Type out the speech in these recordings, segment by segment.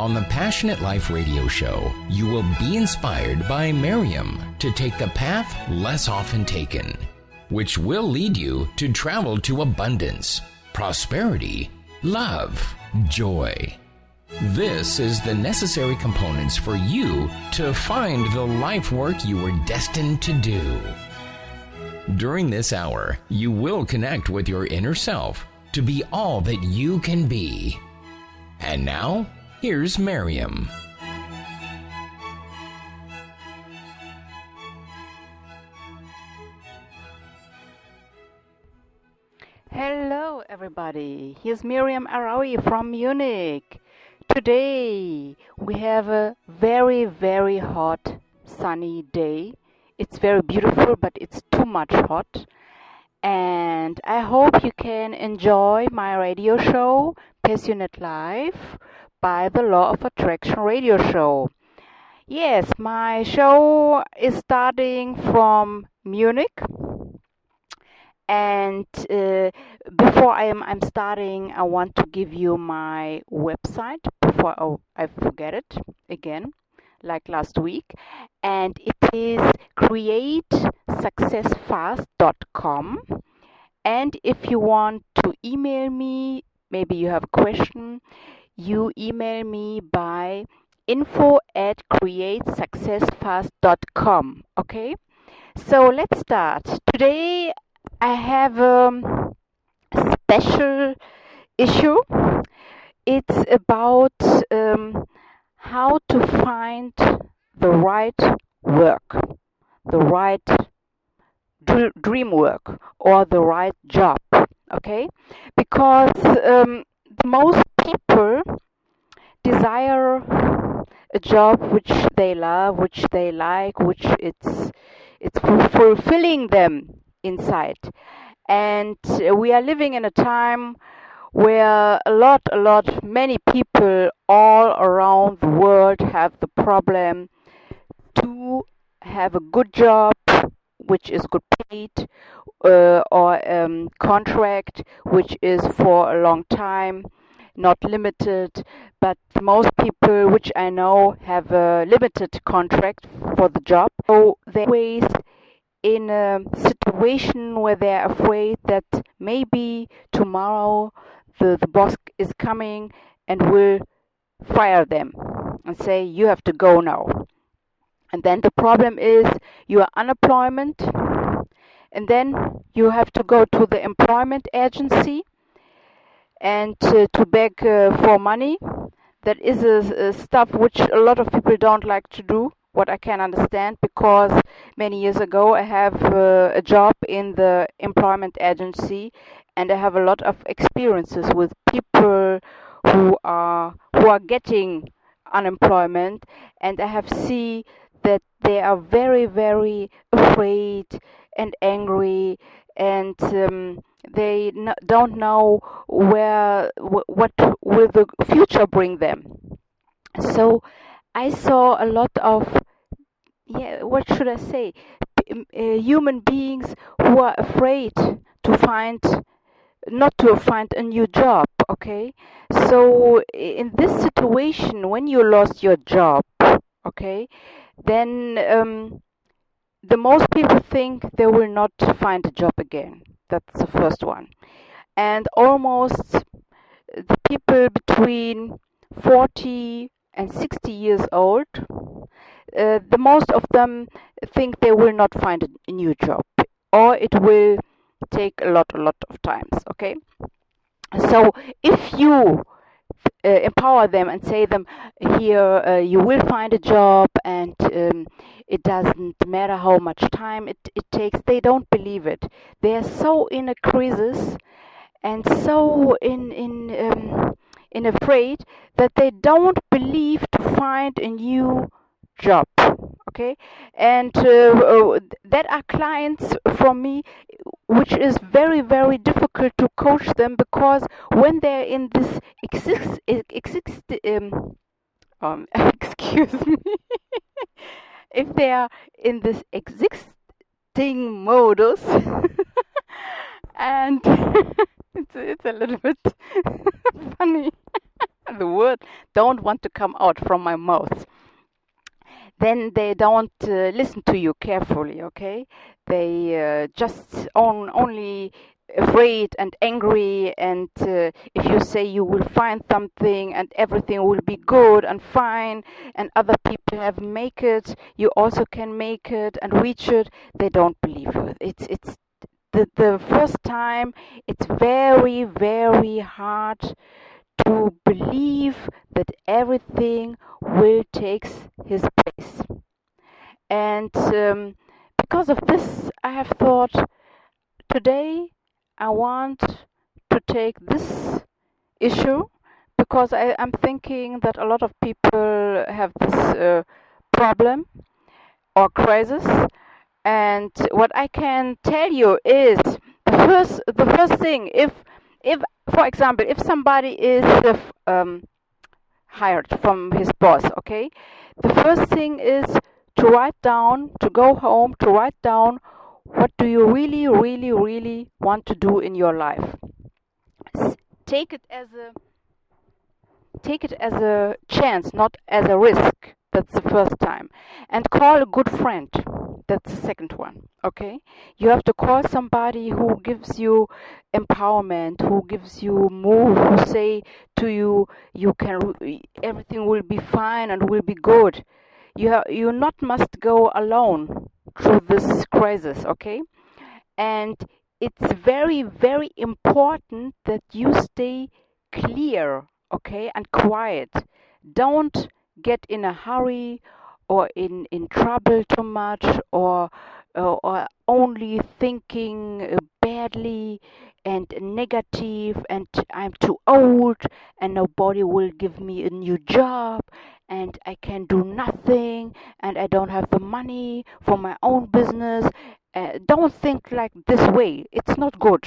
On the Passionate Life radio show, you will be inspired by Miriam to take the path less often taken, which will lead you to travel to abundance, prosperity, love, joy. This is the necessary components for you to find the life work you were destined to do. During this hour, you will connect with your inner self to be all that you can be. And now, here's Miriam. Hello, everybody. Here's Miriam Erraoui from Munich. Today we have a very, very hot, sunny day. It's very beautiful, but it's too much hot. And I hope you can enjoy my radio show, Passionate Life, by the Law of Attraction radio show. Yes, my show is starting from Munich and uh, before I am I'm starting, I want to give you my website before oh, I forget it again, like last week, and it is createsuccessfast.com. And if you want to email me, maybe you have a question, you email me by info at createsuccessfast.com. Okay, so let's start. Today I have a special issue. It's about um, how to find the right work, the right dr- dream work, or the right job. Okay, because um, most people desire a job which they love, which they like, which it's it's fulfilling them inside. And we are living in a time where a lot, a lot, many people all around the world have the problem to have a good job, which is good paid, uh, or um, contract, which is for a long time, not limited. But most people, which I know, have a limited contract for the job. So they're always in a situation where they're afraid that maybe tomorrow the, the boss is coming and will fire them and say you have to go now and then the problem is you are unemployment and then you have to go to the employment agency and to beg uh, for money. That is a, a stuff which a lot of people don't like to do what I can understand because many years ago I have uh, a job in the employment agency and I have a lot of experiences with people who are who are getting unemployment. And I have seen that they are very very afraid and angry and um, they don't know where w- what will the future bring them. So I saw a lot of yeah what should I say? Uh, human beings who are afraid to find not to find a new job okay? So in this situation when you lost your job okay then um, the most people think they will not find a job again that's the first one and almost the people between 40 and 60 years old, uh, the most of them think they will not find a new job or it will take a lot, a lot of times. Okay, so if you empower them and say them here uh, you will find a job and um, it doesn't matter how much time it, it takes. They don't believe it. They are so in a crisis and so in in um, in afraid that they don't believe to find a new job okay? And uh, that are clients for me which is very very difficult to coach them because when they're in this exist, exist um, um excuse me if they are in this existing modus and it's it's a little bit funny the word don't want to come out from my mouth then they don't uh, listen to you carefully okay? They uh, just on, only afraid and angry and uh, if you say you will find something and everything will be good and fine and other people have make it you also can make it and reach it they don't believe you. It's it's the, the first time it's very very hard to believe that everything will take his place and um, because of this i have thought today I want to take this issue because I, am thinking that a lot of people have this uh, problem or crisis. And what I can tell you is the first the first thing if if for example if somebody is um, hired from his boss, okay, the first thing is to write down to go home to write down what do you really, really, really want to do in your life? Take it as a take it as a chance, not as a risk. That's the first time. And call a good friend. That's the second one. Okay? You have to call somebody who gives you empowerment, who gives you move, who say to you, you can, everything will be fine and will be good. You have, you not must go alone through this crisis, okay? And it's very, very important that you stay clear, okay, and quiet. Don't get in a hurry or in, in trouble too much or, or, or only thinking badly and negative and I'm too old and nobody will give me a new job and I can do nothing and I don't have the money for my own business. Uh, don't think like this way. It's not good.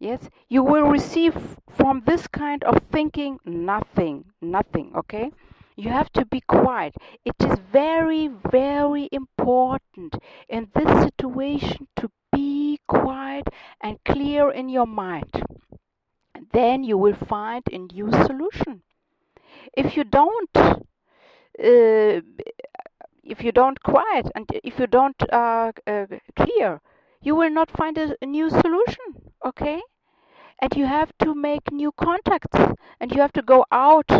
Yes, you will receive from this kind of thinking nothing, nothing, okay? You have to be quiet. It is very, very important in this situation to be quiet and clear in your mind. Then you will find a new solution if you don't uh, if you don't quiet and if you don't uh, uh, clear you will not find a, a, new solution okay and you have to make new contacts and you have to go out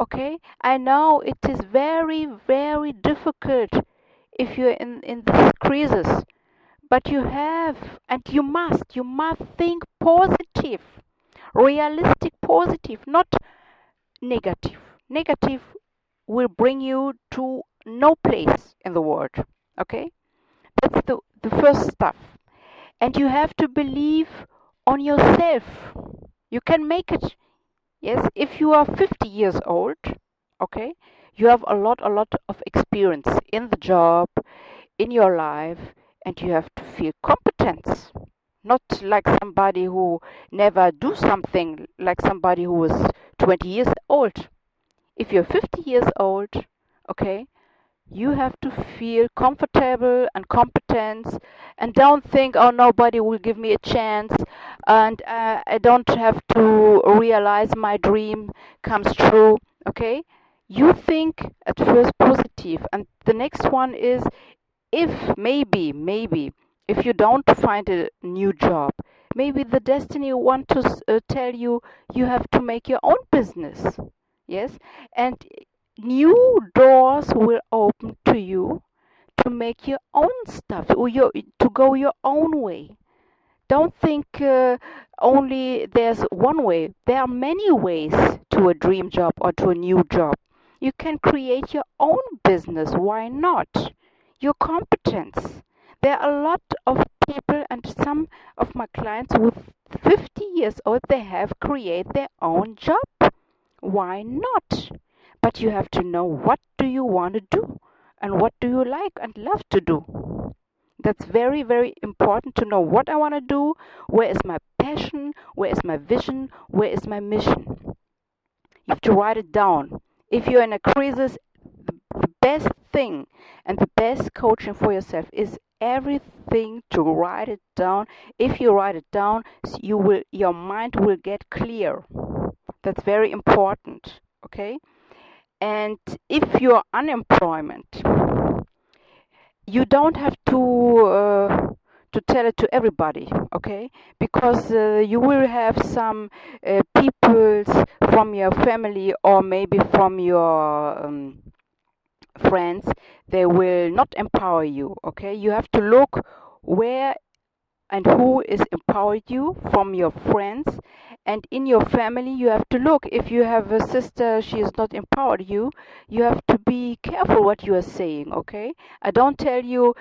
okay i know it is very very difficult if you're in in this crisis but you have and you must you must think positive realistic positive not negative. Negative will bring you to no place in the world. Okay? That's the, the first stuff. And you have to believe on yourself. You can make it. Yes, if you are 50 years old, okay, you have a lot, a lot of experience in the job, in your life, and you have to feel competence not like somebody who never do something like somebody who was 20 years old. If you're 50 years old okay you have to feel comfortable and competent and don't think oh nobody will give me a chance and uh, i don't have to realize my dream comes true okay? You think at first positive and the next one is if maybe maybe if you don't find a new job maybe the destiny want to uh, tell you you have to make your own business yes? And new doors will open to you to make your own stuff or your, to go your own way. Don't think uh, only there's one way. There are many ways to a dream job or to a new job. You can create your own business. Why not? Your competence. There are a lot of people and some of my clients with 50 years old they have created their own job. Why not but you have to know what do you want to do and what do you like and love to do that's very very important to know what i want to do where is my passion where is my vision where is my mission you have to write it down if you're in a crisis the, best thing and the best coaching for yourself is everything to write it down if you write it down you will your mind will get clear That's very important. Okay. And if you're unemployment, you don't have to uh, to tell it to everybody, okay? Because uh, you will have some uh, people from your family or maybe from your um, friends. They will not empower you, okay? You have to look where and who is empowered you from your friends. And in your family you have to look. If you have a sister she is not empowered you you have to be careful what you are saying okay? I don't tell you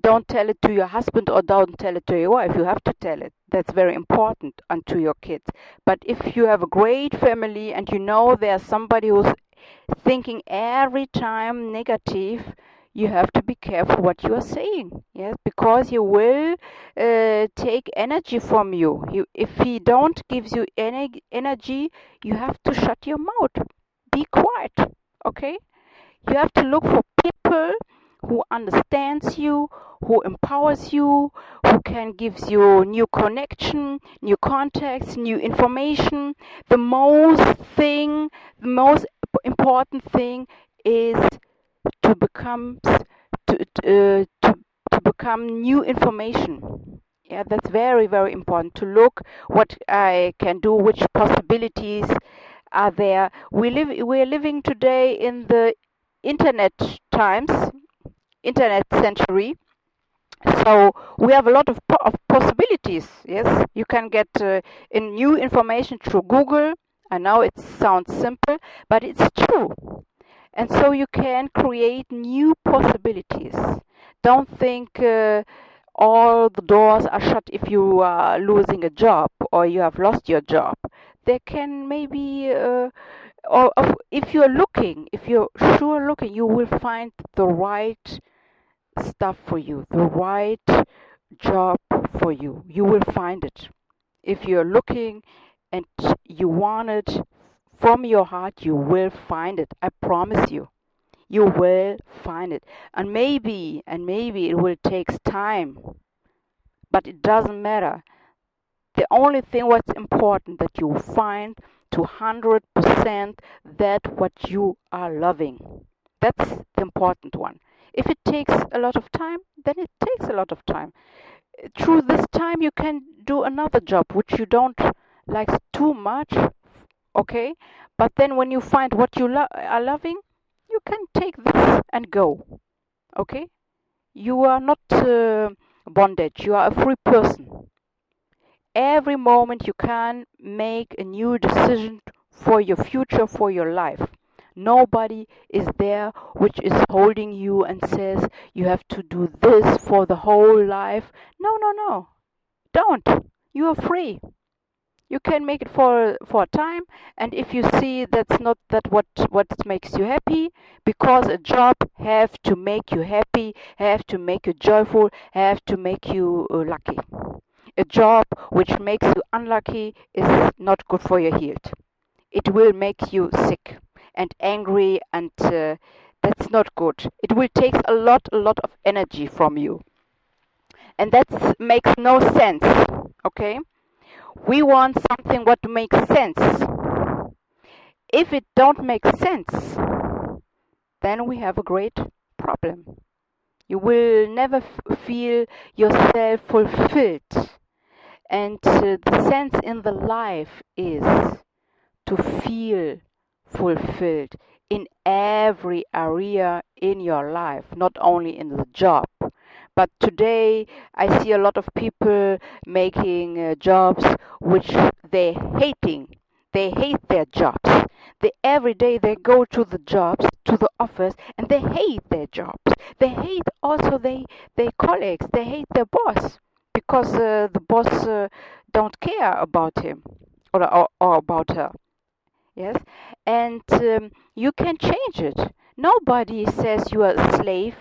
don't tell it to your husband or don't tell it to your wife. You have to tell it. That's very important and to your kids. But if you have a great family and you know there's somebody who's thinking every time negative you have to be careful what you are saying yes? Because you will uh, take energy from you. He, if he don't gives you any energy you have to shut your mouth. Be quiet okay? You have to look for people who understands you who empowers you who can gives you new connection new contacts new information. The most thing the most important thing is to become to uh, to become new information. Yeah that's very very important to look what i can do which possibilities are there. We live we're living today in the internet times internet century. So we have a lot of, po of possibilities yes. You can get uh, in new information through google i know it sounds simple but it's true. And so you can create new possibilities don't think uh, all the doors are shut if you are losing a job or you have lost your job. There can maybe uh, or if you're looking if you're sure looking you will find the right stuff for you the right job for you. You will find it. If you're looking and you want it from your heart you will find it. I promise you you will find it. And maybe and maybe it will take time but it doesn't matter. The only thing what's important that you find to 100% that what you are loving. That's the important one. If it takes a lot of time then it takes a lot of time. Through this time you can do another job which you don't like too much okay? But then when you find what you lo- are loving you can take this and go okay? You are not uh, bondage you are a free person. Every moment you can make a new decision for your future for your life. Nobody is there which is holding you and says you have to do this for the whole life. No no no. Don't. You are free you can make it for for a time and if you see that's not that what what makes you happy because a job have to make you happy have to make you joyful have to make you uh, lucky. A job which makes you unlucky is not good for your health. It will make you sick and angry and uh, that's not good. It will take a lot a lot of energy from you. And that makes no sense okay we want something what makes sense. If it don't make sense then we have a great problem. You will never feel yourself fulfilled. And uh, the sense in the life is to feel fulfilled in every area in your life not only in the job but today I see a lot of people making uh, jobs which they're hating. They hate their jobs. They every day they go to the jobs, to the office, and they hate their jobs. They hate also they their colleagues. They hate their boss because uh, the boss uh, don't care about him or, or, or about her. Yes, and um, you can change it. Nobody says you are a slave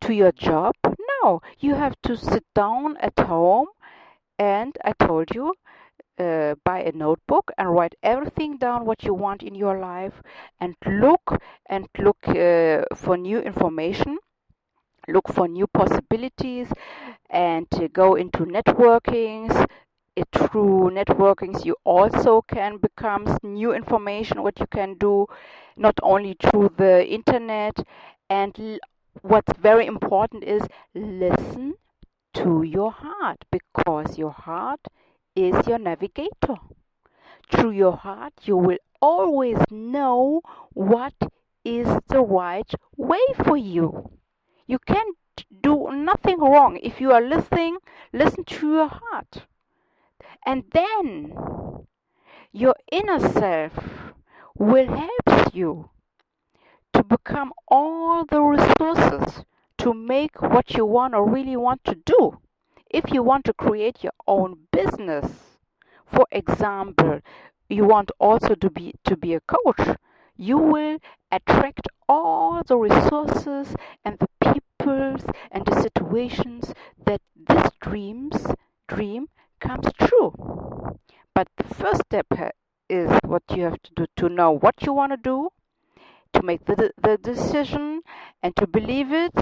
to your job. No, you have to sit down at home and I told you, uh, buy a notebook and write everything down what you want in your life and look and look uh, for new information look for new possibilities and go into networkings. Through networkings you also can become new information what you can do not only through the internet and what's very important is listen to your heart because your heart is your navigator. Through your heart you will always know what is the right way for you. You can't do nothing wrong if you are listening listen to your heart. And then your inner self will help you to become all the resources to make what you want or really want to do. If you want to create your own business, for example, you want also to be to be a coach, you will attract all the resources and the peoples and the situations that this dreams dream comes true. But the first step uh, is what you have to do to know what you want to do, to make the, the decision, and to believe it,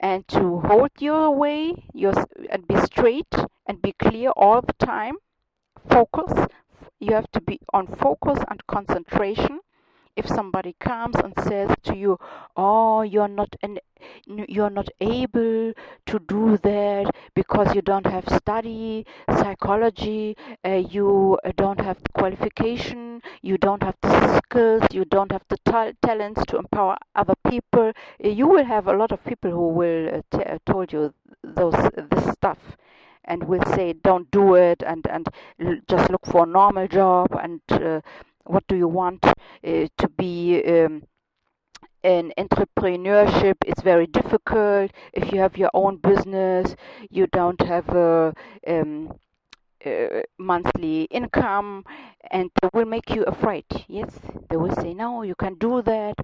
and to hold your way, your, and be straight and be clear all the time. Focus. You have to be on focus and concentration if somebody comes and says to you, "Oh, you're not an, you're not able to do that because you don't have study psychology, uh, you don't have qualification, you don't have the skills, you don't have the ta- talents to empower other people," uh, you will have a lot of people who will uh, t- uh, told you those this stuff and will say don't do it and and just look for a normal job and uh, what do you want uh, to be um, in entrepreneurship? It's very difficult. If you have your own business you don't have a um, monthly income and they will make you afraid. Yes they will say no you can do that.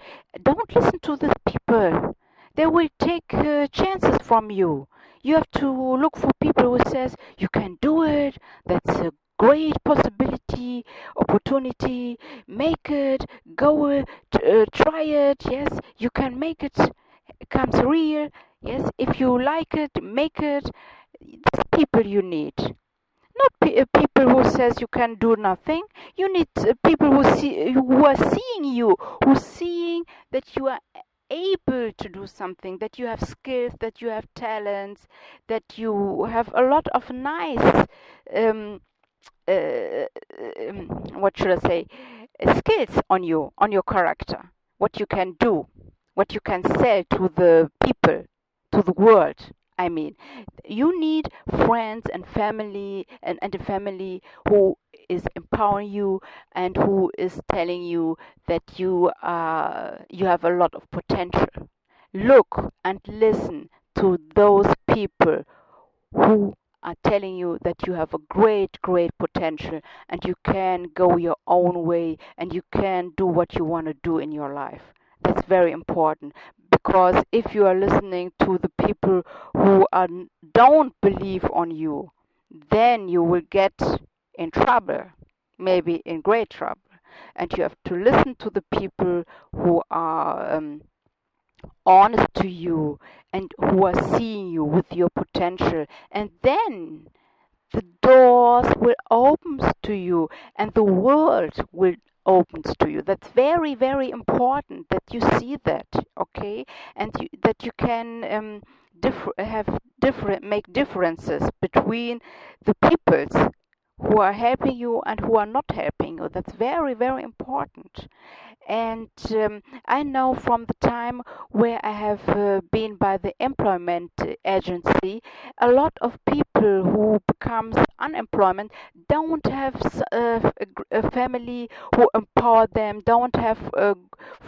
Don't listen to these people. They will take uh, chances from you. You have to look for people who says you can do it. That's a great possibility, opportunity. Make it, go uh, try it. Yes, you can make it. comes real. Yes, if you like it, make it. These people you need. Not pe- uh, people who says you can do nothing. You need uh, people who see who are seeing you, who seeing that you are able to do something, that you have skills, that you have talents, that you have a lot of nice um, um, what should I say skills on you on your character. What you can do what you can sell to the people to the world I mean. You need friends and family and, and a family who is empowering you and who is telling you that you uh, you have a lot of potential. Look and listen to those people who are telling you that you have a great, great potential and you can go your own way and you can do what you want to do in your life. That's very important because if you are listening to the people who are, don't believe on you, then you will get in trouble, maybe in great trouble. And you have to listen to the people who are um, honest to you and who are seeing you with your potential. And then the doors will open to you and the world will opens to you. That's very very important that you see that okay? And you, that you can um, differ, have different make differences between the peoples who are helping you and who are not helping you that's very very important and um, I know from the time where I have uh, been by the employment agency, a lot of people who becomes unemployment don't have uh, a, family who empower them, don't have uh,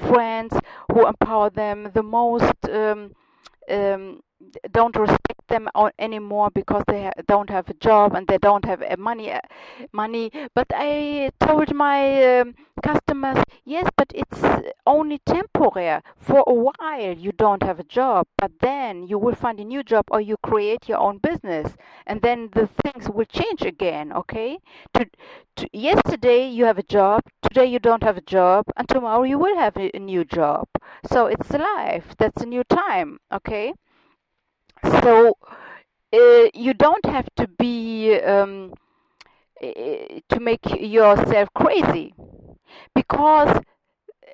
friends who empower them. The most um, um, don't respect them anymore because they ha don't have a job and they don't have uh, money uh, money. But i told my um, customers yes but it's only temporary. For a while you don't have a job but then you will find a new job or you create your own business. And then the things will change again okay? To, to yesterday you have a job today you don't have a job and tomorrow you will have a, a new job. So it's life. That's a new time okay so uh, you don't have to be um, to make yourself crazy. Because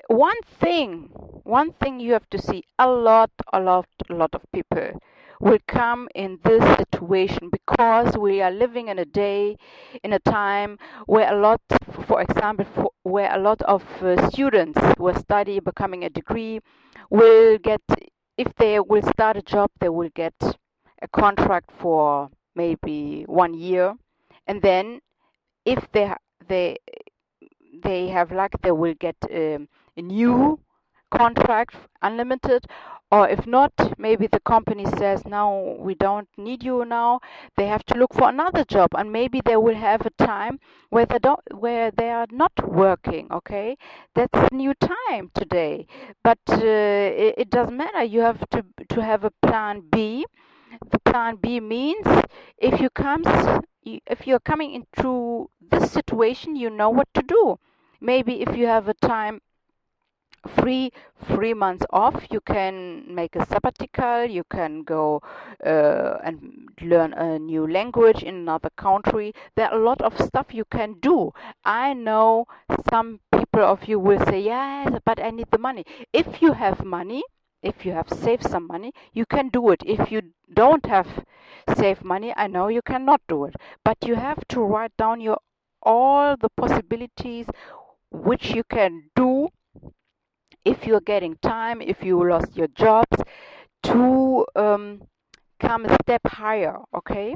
one thing one thing you have to see a lot a lot a lot of people will come in this situation because we are living in a day in a time where a lot for example for, where a lot of uh, students will study becoming a degree will get if they will start a job they will get a contract for maybe one year. And then if they they they have luck they will get um, a new contract unlimited or if not maybe the company says no we don't need you now. They have to look for another job and maybe they will have a time where they don't where they are not working okay? That's new time today. But uh, it, it doesn't matter. You have to to have a plan b. The plan b means if you comes if you're coming into this situation you know what to do. Maybe if you have a time free three months off you can make a sabbatical you can go uh, and learn a new language in another country. There are a lot of stuff you can do. I know some people of you will say yes but i need the money. If you have money if you have saved some money you can do it. If you don't have saved money i know you cannot do it. But you have to write down your all the possibilities which you can do if you're getting time, if you lost your jobs, to um, come a step higher, okay?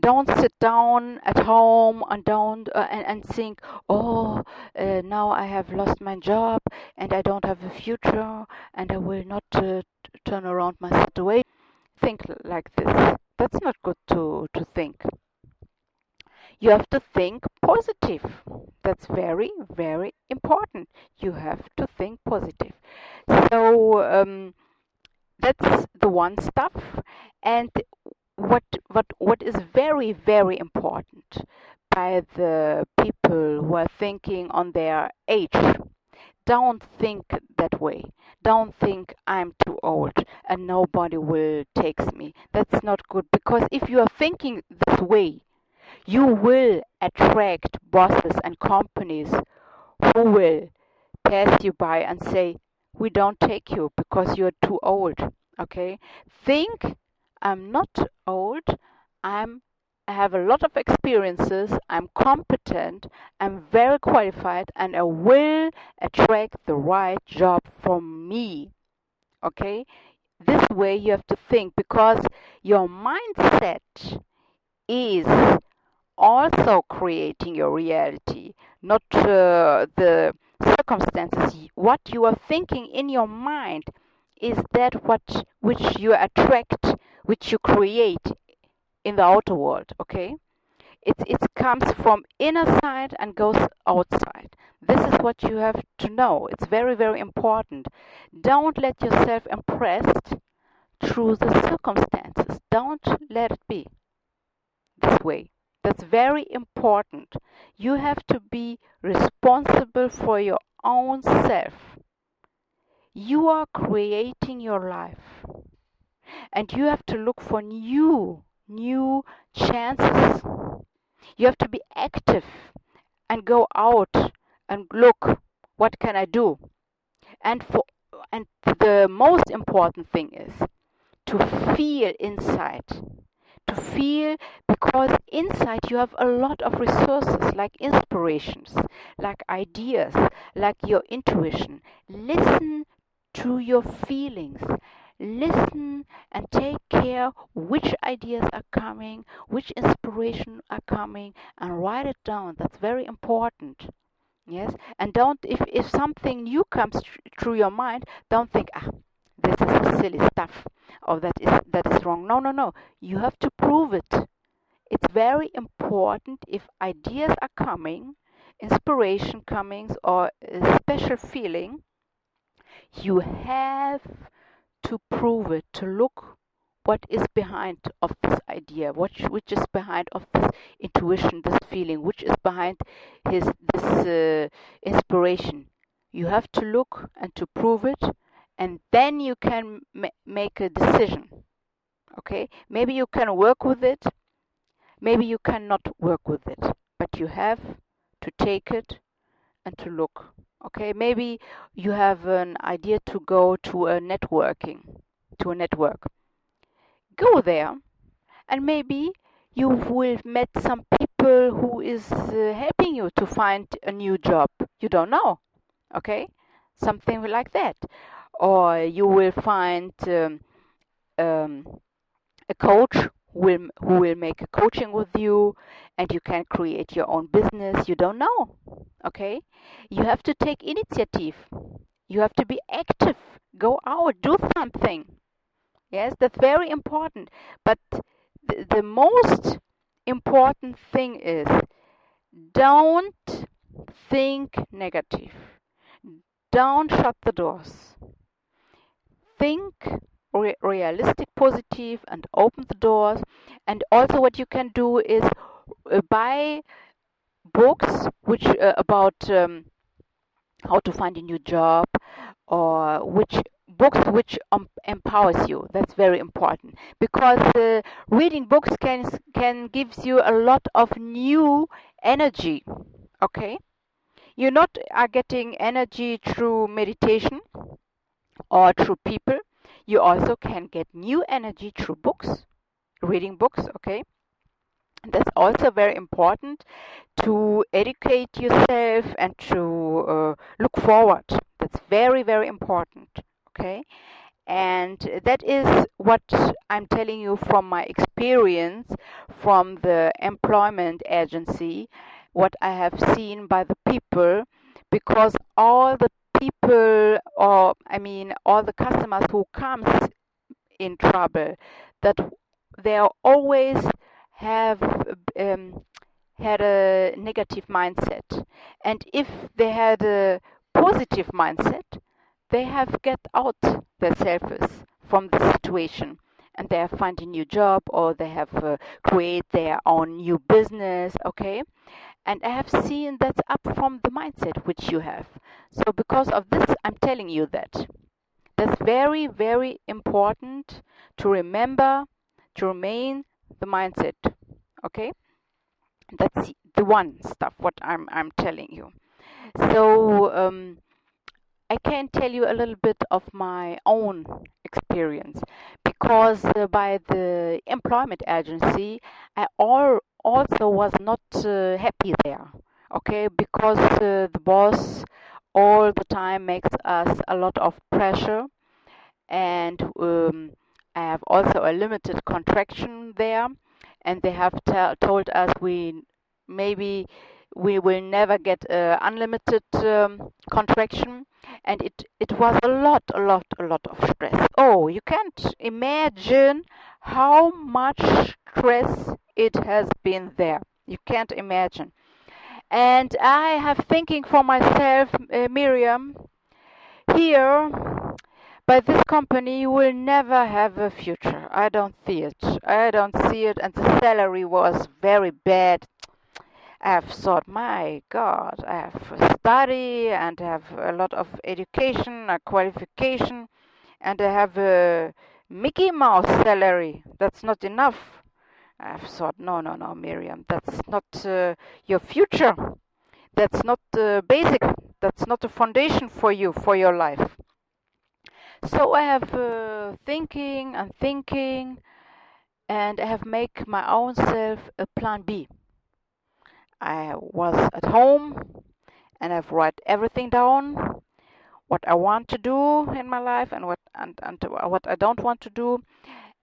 Don't sit down at home and don't uh, and, and think, oh, uh, now I have lost my job and I don't have a future and I will not uh, turn around my situation. Think like this. That's not good to to think you have to think positive. That's very, very important. You have to think positive. So um, that's the one stuff. And what what what is very, very important by the people who are thinking on their age. Don't think that way. Don't think I'm too old and nobody will take me. That's not good because if you are thinking this way, you will attract bosses and companies who will pass you by and say, we don't take you because you're too old. Okay? Think I'm not old. I'm I have a lot of experiences. I'm competent. I'm very qualified and I will attract the right job for me. Okay? This way you have to think because your mindset is also creating your reality, not uh, the circumstances. What you are thinking in your mind is that what which you attract, which you create in the outer world. Okay, it it comes from inner side and goes outside. This is what you have to know. It's very very important. Don't let yourself impressed through the circumstances. Don't let it be this way. That's very important. You have to be responsible for your own self. You are creating your life. And you have to look for new, new chances. You have to be active and go out and look what can I do? And for and the most important thing is to feel inside to feel because inside you have a lot of resources like inspirations, like ideas, like your intuition. Listen to your feelings. Listen and take care which ideas are coming, which inspiration are coming, and write it down. That's very important. Yes, and don't if if something new comes through your mind, don't think ah this is silly stuff or that is that is wrong. No no no. You have to prove it. It's very important if ideas are coming inspiration coming or a special feeling you have to prove it to look what is behind of this idea what which is behind of this intuition this feeling which is behind his this uh, inspiration. You have to look and to prove it and then you can ma make a decision okay maybe you can work with it maybe you cannot work with it but you have to take it and to look. Okay, maybe you have an idea to go to a networking, to a network. Go there, and maybe you will met some people who is uh, helping you to find a new job. You don't know, okay? Something like that, or you will find um, um, a coach who will who will make a coaching with you, and you can create your own business. You don't know, okay? You have to take initiative. You have to be active. Go out, do something. Yes, that's very important. But the, the most important thing is don't think negative. Don't shut the doors. Think re- realistic, positive, and open the doors. And also, what you can do is uh, buy books which uh, about um, how to find a new job or which books which um, empowers you. That's very important. Because uh, reading books can can gives you a lot of new energy okay? You not are getting energy through meditation or through people you also can get new energy through books reading books okay? That's also very important to educate yourself and to uh, look forward. That's very very important okay? And that is what i'm telling you from my experience from the employment agency what i have seen by the people because all the people or i mean all the customers who comes in trouble that they always have um, had a negative mindset. And if they had a positive mindset they have get out themselves from the situation and they find a new job or they have uh, create their own new business okay? And i have seen that's up from the mindset which you have. So because of this i'm telling you that that's very very important to remember to remain the mindset okay? That's the one stuff what i'm i'm telling you. So um, I can tell you a little bit of my own experience because uh, by the employment agency, I all, also was not uh, happy there. Okay, because uh, the boss all the time makes us a lot of pressure, and um, I have also a limited contraction there, and they have told us we maybe we will never get uh, unlimited um, contraction. And it it was a lot a lot a lot of stress. Oh you can't imagine how much stress it has been there. You can't imagine. And i have thinking for myself uh, miriam here by this company you will never have a future. I don't see it. I don't see it. And the salary was very bad have thought, my God, I have study and have a lot of education, a qualification, and I have a Mickey Mouse salary. That's not enough. I have thought, no, no, no, Miriam, that's not uh, your future. That's not uh, basic. That's not a foundation for you, for your life. So I have uh, thinking and thinking, and I have make my own self a plan B. I was at home and I've write everything down what I want to do in my life and what and, and uh, what I don't want to do.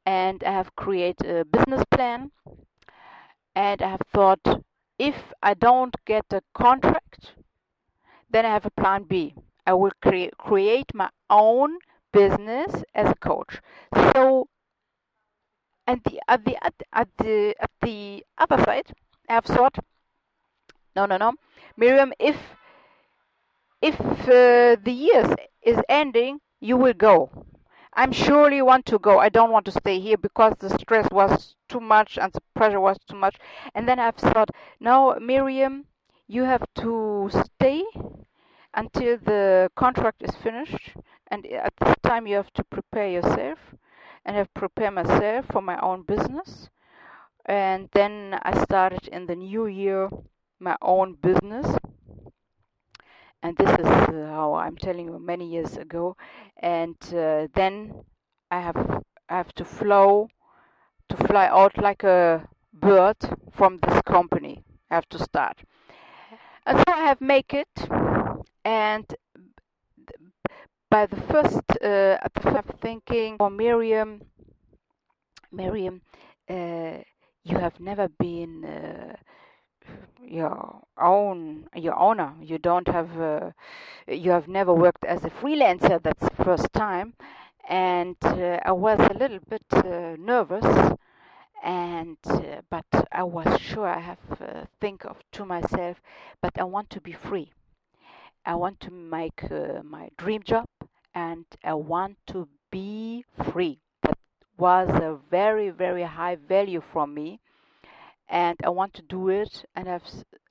And I have created a business plan. And I have thought if I don't get a contract then I have a plan B. I will cre- create my own business as a coach. So and the at the at, at the at the other side I have thought no, no, no. Miriam, if if uh, the year is ending, you will go. I'm sure you want to go. I don't want to stay here because the stress was too much and the pressure was too much. And then I've thought, no, Miriam, you have to stay until the contract is finished. And at this time, you have to prepare yourself. And I've prepared myself for my own business. And then I started in the new year my own business. And this is uh, how I'm telling you many years ago. And uh, then I have I have to flow to fly out like a bird from this company. I have to start. And so I have make it and by the first uh, first thinking for Miriam Miriam uh, you have never been uh, your own your owner. You don't have uh, you have never worked as a freelancer that's first time. And uh, I was a little bit uh, nervous. And uh, but I was sure I have uh, think of to myself but I want to be free. I want to make uh, my dream job and I want to be free. That was a very very high value from me and I want to do it and I've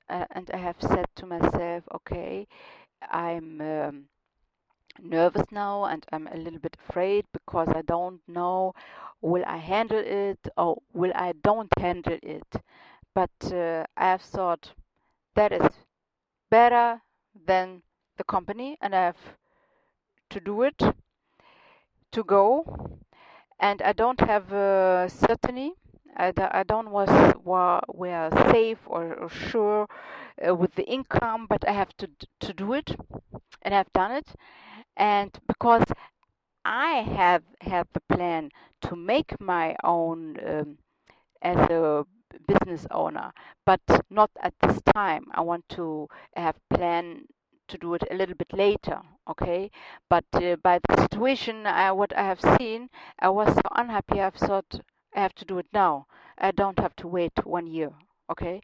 uh, and I have said to myself okay I'm um, nervous now and I'm a little bit afraid because I don't know will I handle it or will I don't handle it? But uh, I have thought that is better than the company and I have to do it to go and I don't have a certainty I, I don't was were safe or, or sure uh, with the income but I have to to do it and I've done it and because I have had the plan to make my own um, as a business owner, but not at this time. I want to have plan to do it a little bit later, okay? But uh, by the situation, I, what I have seen, I was so unhappy. I've thought I have to do it now. I don't have to wait one year, okay?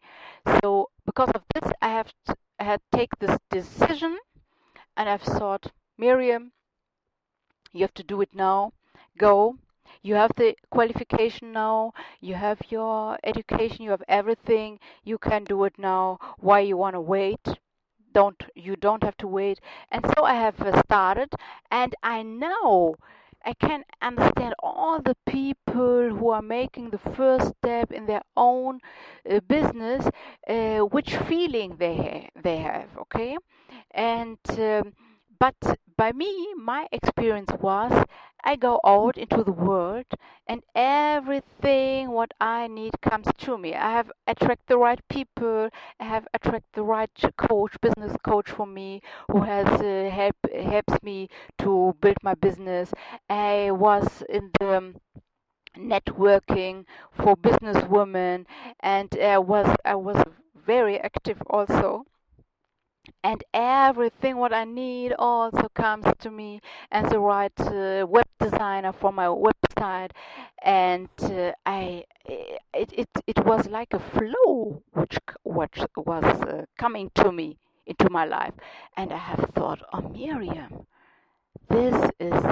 So because of this, I have to, I had take this decision, and I've thought Miriam, you have to do it now. Go. You have the qualification now. You have your education. You have everything. You can do it now. Why you want to wait? Don't you don't have to wait. And so I have uh, started, and I know I can understand all the people who are making the first step in their own uh, business, uh, which feeling they ha- they have. Okay, and. Um, but by me, my experience was I go out into the world and everything what I need comes to me. I have attract the right people. I have attract the right coach, business coach for me who has uh, help helps me to build my business. I was in the networking for business women and I was I was very active also and everything what I need also comes to me as the right uh, web designer for my website and uh, I it, it it was like a flow which which was uh, coming to me into my life. And I have thought oh Miriam this is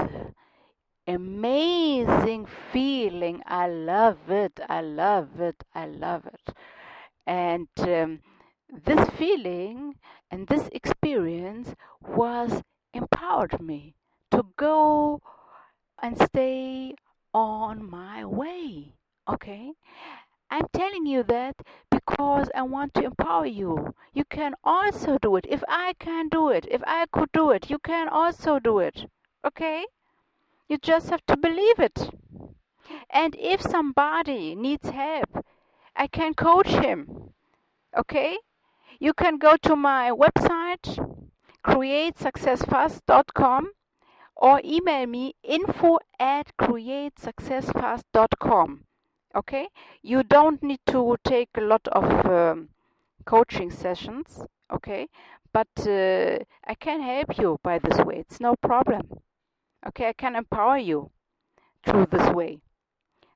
amazing feeling. I love it. I love it. I love it. And um, this feeling and this experience was empowered me to go and stay on my way. Okay? I'm telling you that because I want to empower you. You can also do it. If I can do it, if I could do it, you can also do it. Okay? You just have to believe it. And if somebody needs help, I can coach him. Okay? You can go to my website, createsuccessfast.com, or email me info at createsuccessfast.com. Okay? You don't need to take a lot of um, coaching sessions, okay? But uh, I can help you by this way. It's no problem. Okay? I can empower you through this way.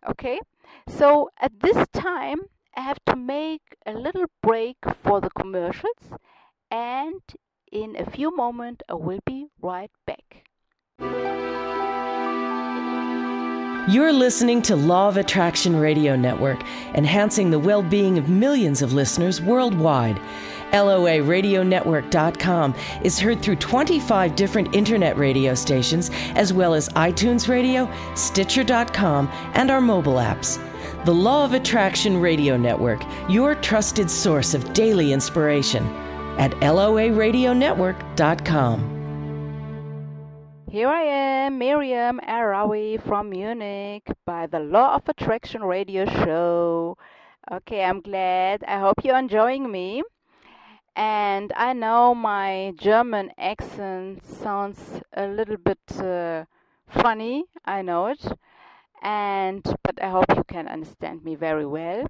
Okay? So at this time, I have to make a little break for the commercials and in a few moments I will be right back. You're listening to Law of Attraction Radio Network, enhancing the well being of millions of listeners worldwide. LOARadionetwork.com is heard through 25 different internet radio stations, as well as iTunes Radio, Stitcher.com, and our mobile apps. The Law of Attraction Radio Network, your trusted source of daily inspiration at loaradionetwork.com. Here I am, Miriam Erraoui from Munich by the Law of Attraction Radio Show. Okay, I'm glad. I hope you're enjoying me. And I know my German accent sounds a little bit uh, funny, I know it and but I hope you can understand me very well.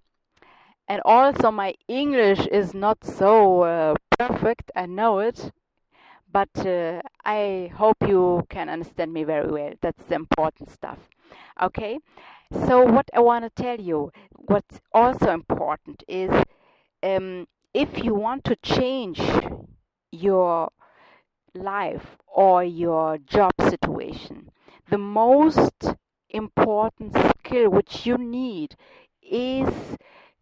And also, my English is not so uh, perfect, I know it, but uh, I hope you can understand me very well. That's the important stuff. Okay, so what I want to tell you, what's also important is um, if you want to change your life or your job situation, the most important skill which you need is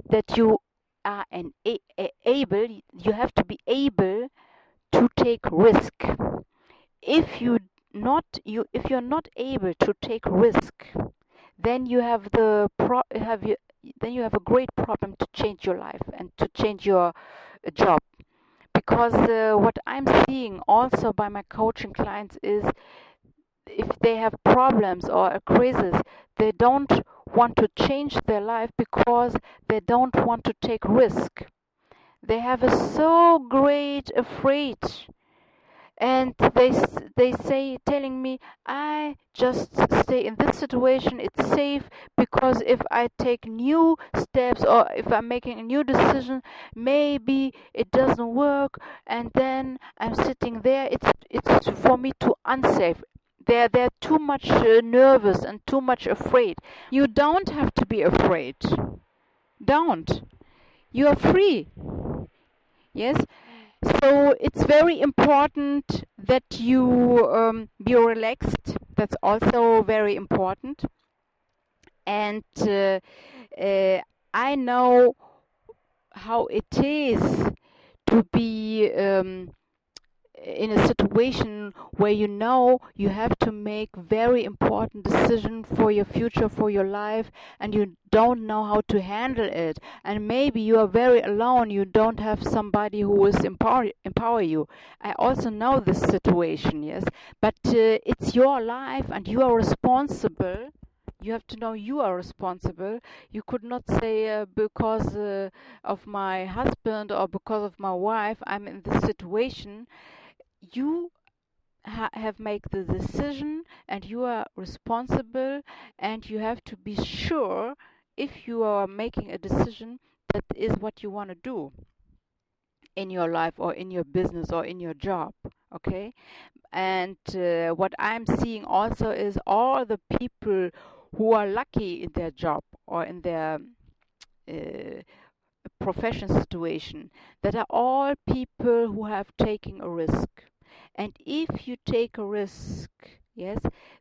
that you are an a, able you have to be able to take risk if you not you if you're not able to take risk then you have the pro have you then you have a great problem to change your life and to change your uh, job because uh, what i'm seeing also by my coaching clients is if they have problems or a crisis, they don't want to change their life because they don't want to take risk. They have a so great afraid and they they say telling me I just stay in this situation it's safe because if I take new steps or if I'm making a new decision maybe it doesn't work and then I'm sitting there it's it's for me too unsafe. They're they're too much uh, nervous and too much afraid. You don't have to be afraid. Don't. You are free yes? So it's very important that you um, be relaxed. That's also very important. And uh, uh, i know how it is to be um, in a situation where you know you have to make very important decision for your future for your life and you don't know how to handle it. And maybe you are very alone you don't have somebody who will empower empower you. I also know this situation yes. But uh, it's your life and you are responsible. You have to know you are responsible. You could not say uh, because uh, of my husband or because of my wife i'm in this situation you ha have made the decision and you are responsible and you have to be sure if you are making a decision that is what you want to do in your life or in your business or in your job okay? And uh, what i'm seeing also is all the people who are lucky in their job or in their uh, profession situation that are all people who have taken a risk and if you take a risk yes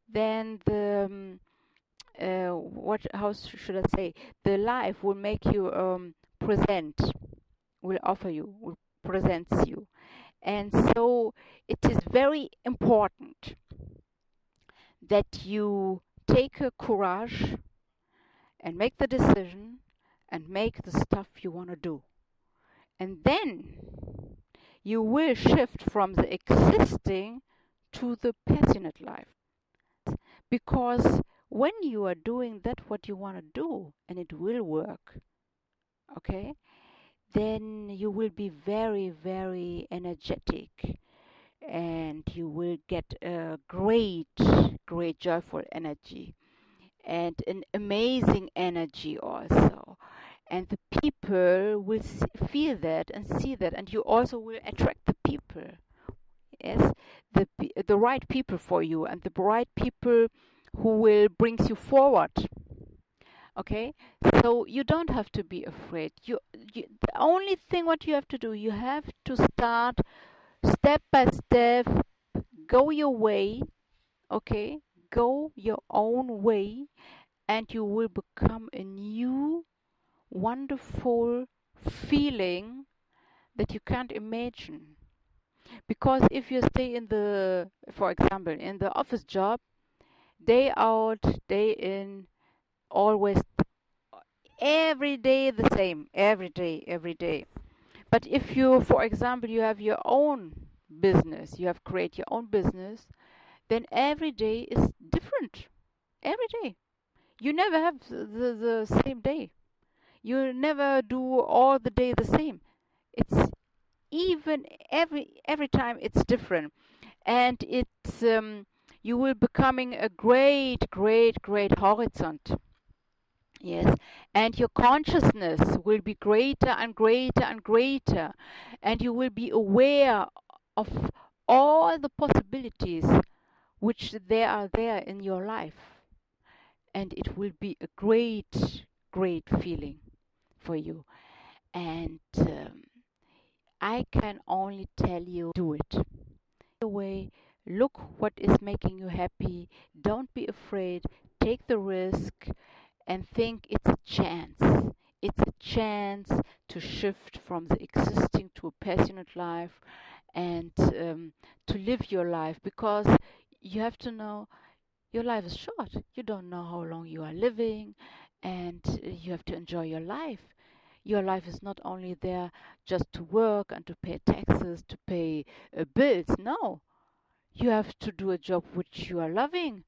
then the um, uh, what how should i say? The life will make you um, present will offer you will presents you. And so it is very important that you take a courage and make the decision and make the stuff you want to do. And then you will shift from the existing to the passionate life. Because when you are doing that what you want to do and it will work, okay, then you will be very, very energetic and you will get a great, great joyful energy and an amazing energy also and the people will feel that and see that and you also will attract the people. Yes? The the right people for you and the right people who will brings you forward. Okay? So you don't have to be afraid. You, you the only thing what you have to do you have to start step by step go your way okay? Go your own way and you will become a new wonderful feeling that you can't imagine because if you stay in the for example in the office job day out day in always every day the same, every day, every day. But if you, for example, you have your own business, you have create your own business, then every day is different. Every day. You never have the, the same day. You never do all the day the same. It's even every every time it's different, and it's um, you will becoming a great, great, great horizon. Yes, and your consciousness will be greater and greater and greater, and you will be aware of all the possibilities which there are there in your life, and it will be a great, great feeling for you. And um, I can only tell you do it. Away, look what is making you happy. Don't be afraid. Take the risk and think it's a chance. It's a chance to shift from the existing to a passionate life and um, to live your life because you have to know your life is short. You don't know how long you are living and you have to enjoy your life. Your life is not only there just to work and to pay taxes, to pay uh, bills. No, you have to do a job which you are loving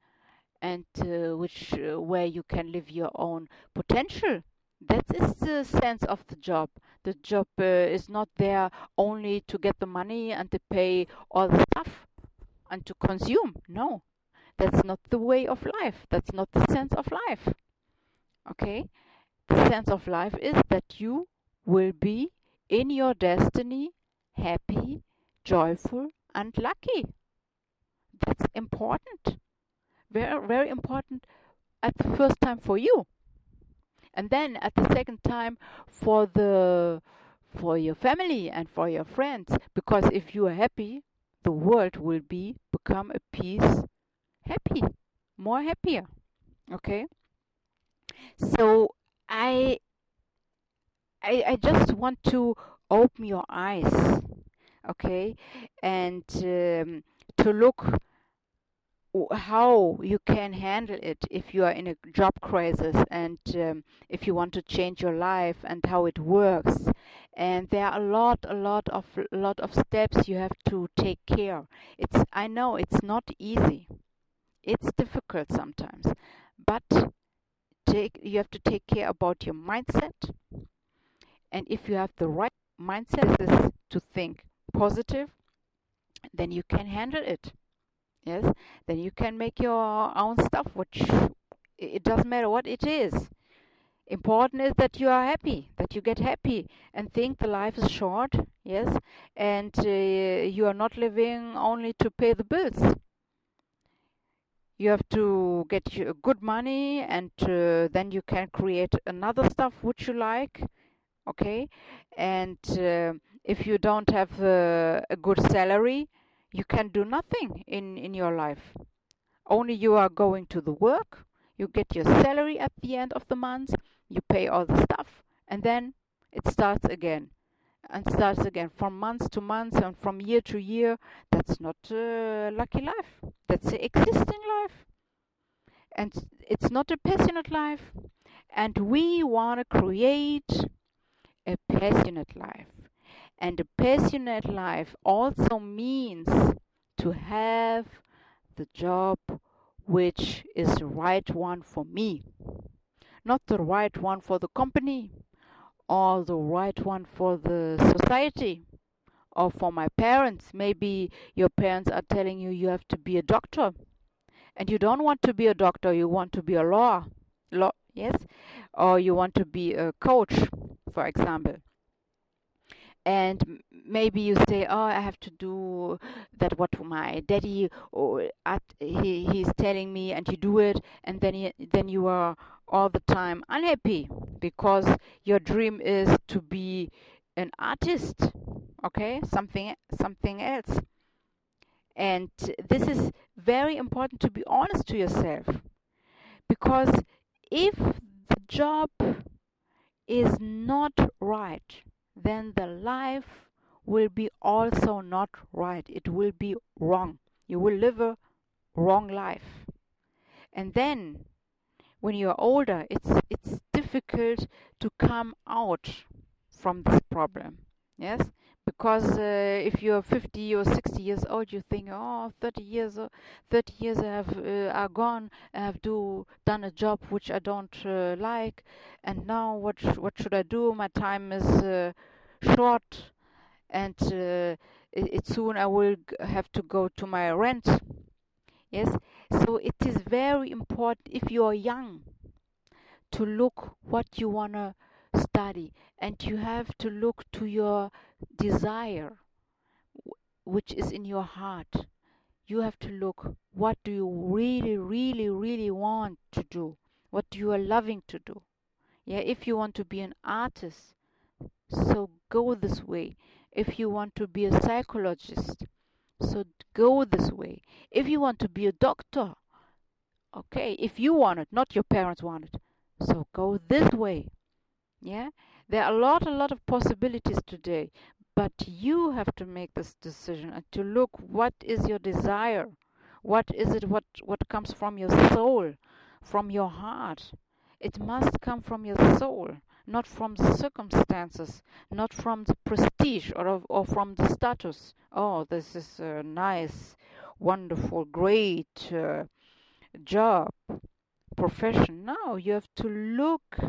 and uh, which uh, where you can live your own potential. That is the sense of the job. The job uh, is not there only to get the money and to pay all the stuff and to consume. No. That's not the way of life. That's not the sense of life okay? The sense of life is that you will be in your destiny happy joyful and lucky. That's important. Very very important at the first time for you. And then at the second time for the for your family and for your friends. Because if you are happy the world will be become a peace happy more happier okay so i i, I just want to open your eyes okay? And um, to look how you can handle it if you are in a job crisis and um, if you want to change your life and how it works. And there are a lot a lot of a lot of steps you have to take care. It's i know it's not easy. It's difficult sometimes. But take you have to take care about your mindset. And if you have the right mindset is to think positive then you can handle it. Yes? Then you can make your own stuff which it doesn't matter what it is. Important is that you are happy that you get happy and think the life is short. Yes? And uh, you are not living only to pay the bills you have to get good money and uh, then you can create another stuff which you like okay? And uh, if you don't have uh, a good salary you can do nothing in in your life. Only you are going to the work you get your salary at the end of the month you pay all the stuff and then it starts again and starts again from month to month and from year to year. That's not a lucky life. That's the existing life. And it's not a passionate life. And we want to create a passionate life. And a passionate life also means to have the job which is the right one for me. Not the right one for the company or the right one for the society or for my parents. Maybe your parents are telling you you have to be a doctor and you don't want to be a doctor, you want to be a law, law yes, or you want to be a coach, for example and maybe you say oh i have to do that what my daddy or at, he he's telling me and you do it and then you, then you are all the time unhappy because your dream is to be an artist okay? Something something else. And this is very important to be honest to yourself because if the job is not right then the life will be also not right. It will be wrong. You will live a wrong life. And then when you are older, it's it's difficult to come out from this problem. Yes, because uh, if you're 50 or 60 years old, you think, oh, 30 years, 30 years have uh, are gone. I have do done a job which I don't uh, like, and now what sh what should I do? My time is uh, short, and uh, it, it soon I will have to go to my rent. Yes, so it is very important if you are young to look what you wanna study and you have to look to your desire which is in your heart. You have to look what do you really really really want to do? What you are loving to do? Yeah if you want to be an artist so go this way. If you want to be a psychologist so go this way. If you want to be a doctor okay if you want it not your parents want it so go this way yeah? There are a lot a lot of possibilities today but you have to make this decision and to look what is your desire? What is it what what comes from your soul from your heart? It must come from your soul not from the circumstances not from the prestige or or from the status. Oh this is a nice wonderful great uh, job profession. No you have to look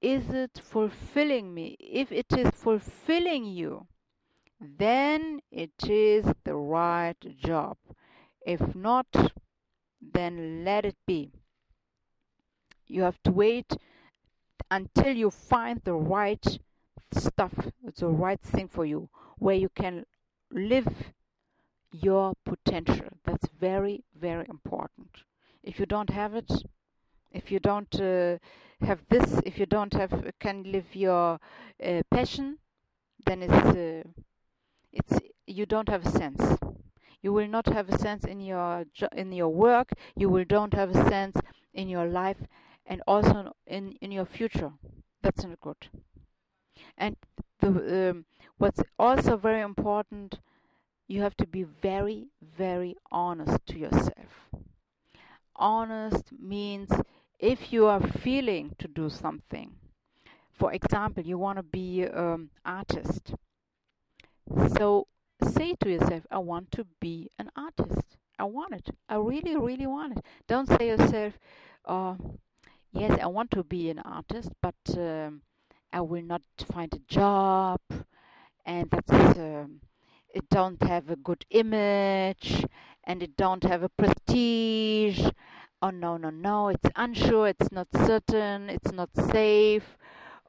is it fulfilling me? If it is fulfilling you, then it is the right job. If not, then let it be. You have to wait until you find the right stuff, the right thing for you, where you can live your potential. That's very, very important. If you don't have it, if you don't uh, have this if you don't have can live your uh, passion then it's uh, it's you don't have a sense. You will not have a sense in your in your work. You will don't have a sense in your life and also in in your future. That's not good. And the um, what's also very important you have to be very very honest to yourself. Honest means if you are feeling to do something for example you want to be an um, artist so say to yourself i want to be an artist. I want it. I really really want it. Don't say yourself oh yes i want to be an artist but um, i will not find a job and that's um, it don't have a good image and it don't have a prestige oh no no no it's unsure it's not certain it's not safe.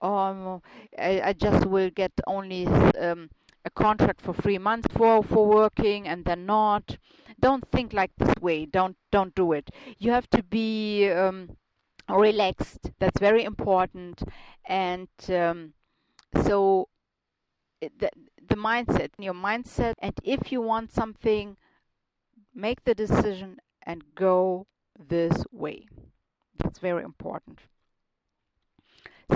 Um I, I just will get only um, a contract for three months for for working and then not. Don't think like this way don't don't do it. You have to be um, relaxed that's very important. And um, so the, the mindset your mindset and if you want something make the decision and go this way. That's very important.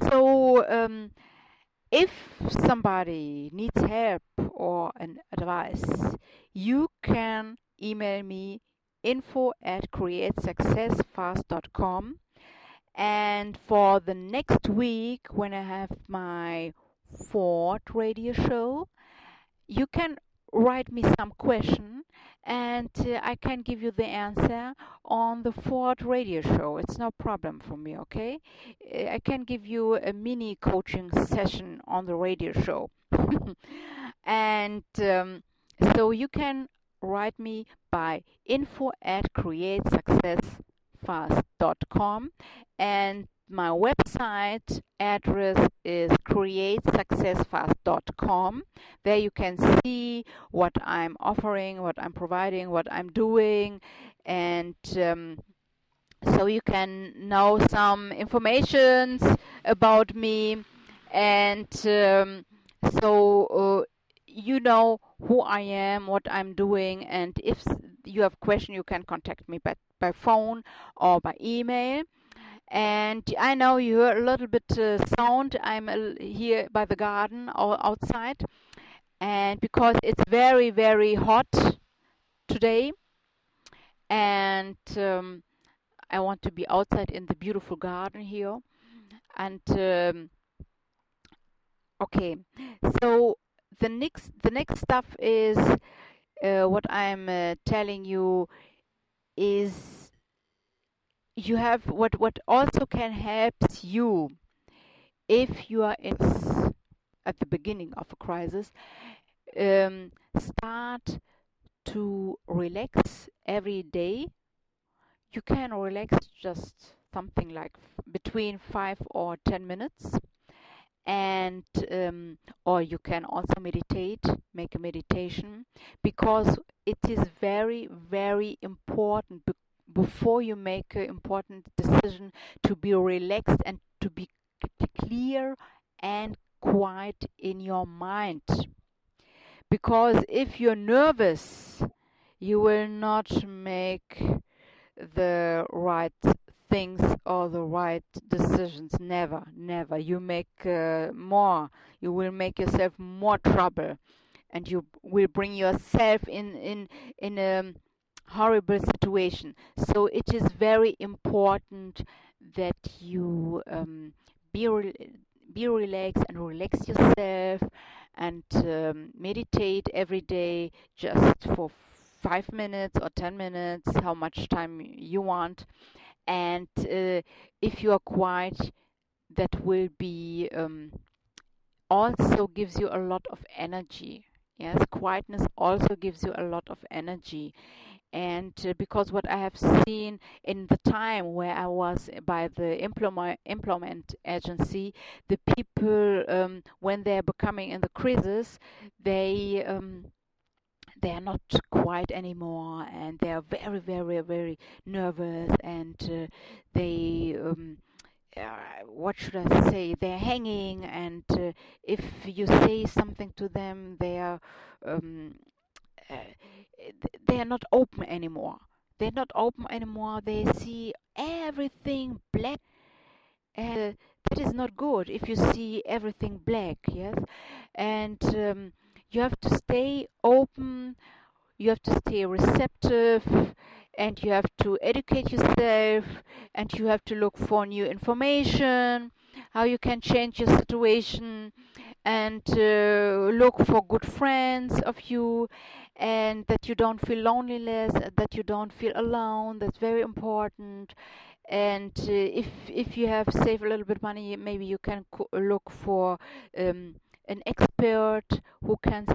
So, um, if somebody needs help or an advice, you can email me info at createsuccessfast.com. And for the next week, when I have my fourth radio show, you can write me some question and uh, I can give you the answer on the Ford radio show. It's no problem for me, okay? Uh, I can give you a mini coaching session on the radio show. and um, so you can write me by info at createsuccessfast.com and my website address is createsuccessfast.com. There you can see what I'm offering, what I'm providing, what I'm doing, and um, so you can know some informations about me, and um, so uh, you know who I am, what I'm doing, and if you have question, you can contact me by, by phone or by email and I know you hear a little bit uh, sound. I'm uh, here by the garden or outside, and because it's very very hot today, and um, I want to be outside in the beautiful garden here. and um, okay so the next the next stuff is uh, what i'm uh, telling you is you have what what also can help you if you are in at the beginning of a crisis um, start to relax every day. You can relax just something like between five or ten minutes. And um, or you can also meditate make a meditation because it is very very important before you make an important decision to be relaxed and to be clear and quiet in your mind. Because if you're nervous you will not make the right things or the right decisions. Never never. You make uh, more. You will make yourself more trouble. And you will bring yourself in in in a horrible situation. So it is very important that you um, be re- be relaxed and relax yourself and um, meditate every day just for five minutes or ten minutes how much time you want. And uh, if you are quiet that will be um, also gives you a lot of energy. Yes quietness also gives you a lot of energy and uh, because what i have seen in the time where i was by the implement implement agency the people um, when they're becoming in the crisis they um, they are not quiet anymore and they are very very very nervous and uh, they um, uh, what should I say? They're hanging, and uh, if you say something to them, they are um, they are not open anymore. They're not open anymore. They see everything black. and that is not good if you see everything black, yes. And um, you have to stay open. You have to stay receptive and you have to educate yourself and you have to look for new information how you can change your situation and uh, look for good friends of you and that you don't feel loneliness that you don't feel alone that's very important. And uh, if if you have saved a little bit money maybe you can look for um, an expert who can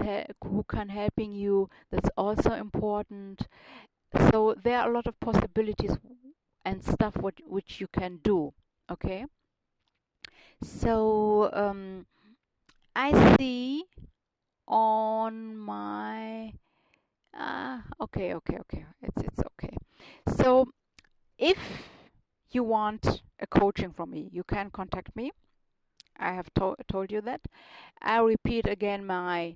who can helping you. That's also important. So there are a lot of possibilities and stuff what which you can do okay? So um, I see on my uh, okay okay okay. It's it's okay. So if you want a coaching from me you can contact me. I have to- told you that. I repeat again my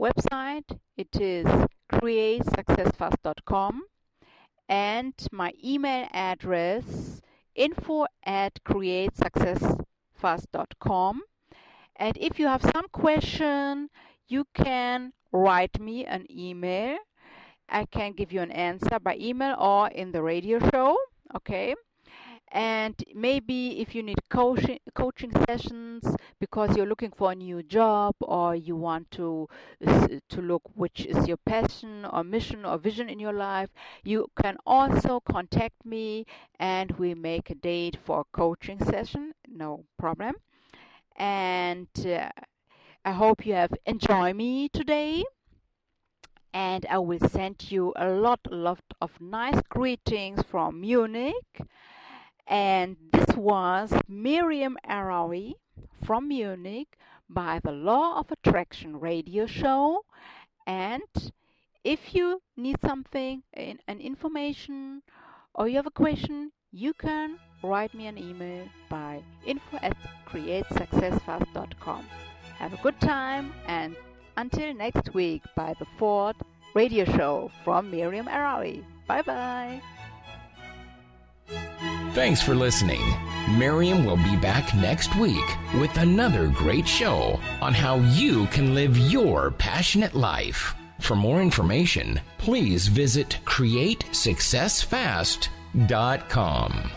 website. It is createsuccessfast.com and my email address info at createsuccessfast.com and if you have some question you can write me an email. I can give you an answer by email or in the radio show okay? And maybe if you need coaching coaching sessions because you're looking for a new job or you want to to look which is your passion or mission or vision in your life you can also contact me and we make a date for a coaching session no problem. And uh, i hope you have enjoyed me today and I will send you a lot, lot of nice greetings from Munich and this was Miriam Erraoui from Munich by the Law of Attraction radio show. And if you need something, an information, or you have a question, you can write me an email by info at createsuccessfast.com. Have a good time and until next week by the Ford radio show from Miriam Erraoui. Bye bye. Thanks for listening. Miriam will be back next week with another great show on how you can live your passionate life. For more information, please visit createsuccessfast.com.